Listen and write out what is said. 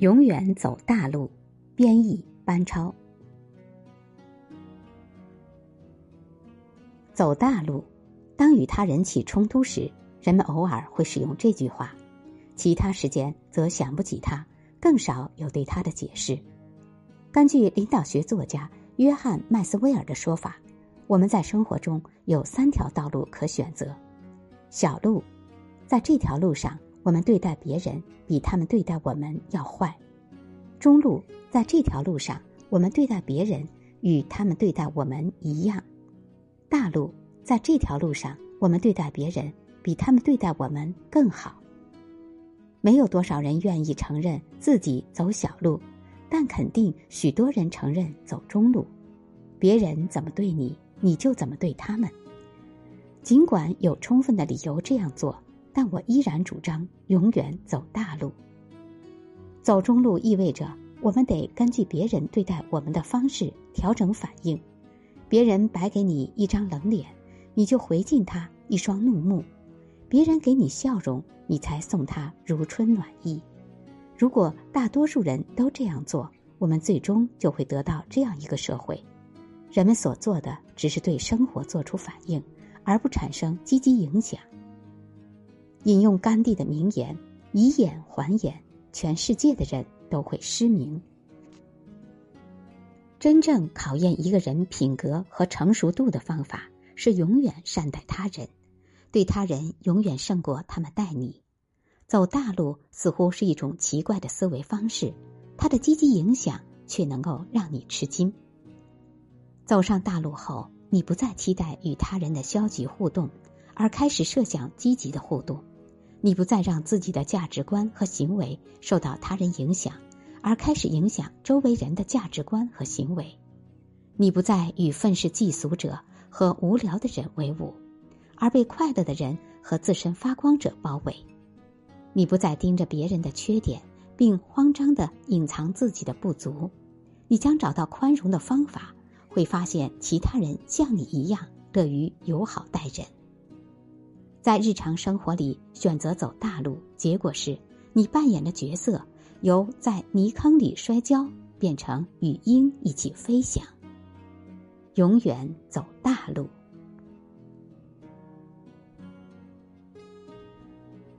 永远走大路，编译班超。走大路，当与他人起冲突时，人们偶尔会使用这句话，其他时间则想不起他，更少有对他的解释。根据领导学作家约翰·麦斯威尔的说法，我们在生活中有三条道路可选择：小路，在这条路上。我们对待别人比他们对待我们要坏。中路在这条路上，我们对待别人与他们对待我们一样。大路在这条路上，我们对待别人比他们对待我们更好。没有多少人愿意承认自己走小路，但肯定许多人承认走中路。别人怎么对你，你就怎么对他们。尽管有充分的理由这样做。但我依然主张永远走大路。走中路意味着我们得根据别人对待我们的方式调整反应。别人摆给你一张冷脸，你就回敬他一双怒目；别人给你笑容，你才送他如春暖意。如果大多数人都这样做，我们最终就会得到这样一个社会：人们所做的只是对生活做出反应，而不产生积极影响。引用甘地的名言：“以眼还眼，全世界的人都会失明。”真正考验一个人品格和成熟度的方法是永远善待他人，对他人永远胜过他们待你。走大路似乎是一种奇怪的思维方式，它的积极影响却能够让你吃惊。走上大路后，你不再期待与他人的消极互动，而开始设想积极的互动。你不再让自己的价值观和行为受到他人影响，而开始影响周围人的价值观和行为。你不再与愤世嫉俗者和无聊的人为伍，而被快乐的人和自身发光者包围。你不再盯着别人的缺点，并慌张地隐藏自己的不足。你将找到宽容的方法，会发现其他人像你一样乐于友好待人。在日常生活里选择走大路，结果是你扮演的角色由在泥坑里摔跤变成与鹰一起飞翔。永远走大路。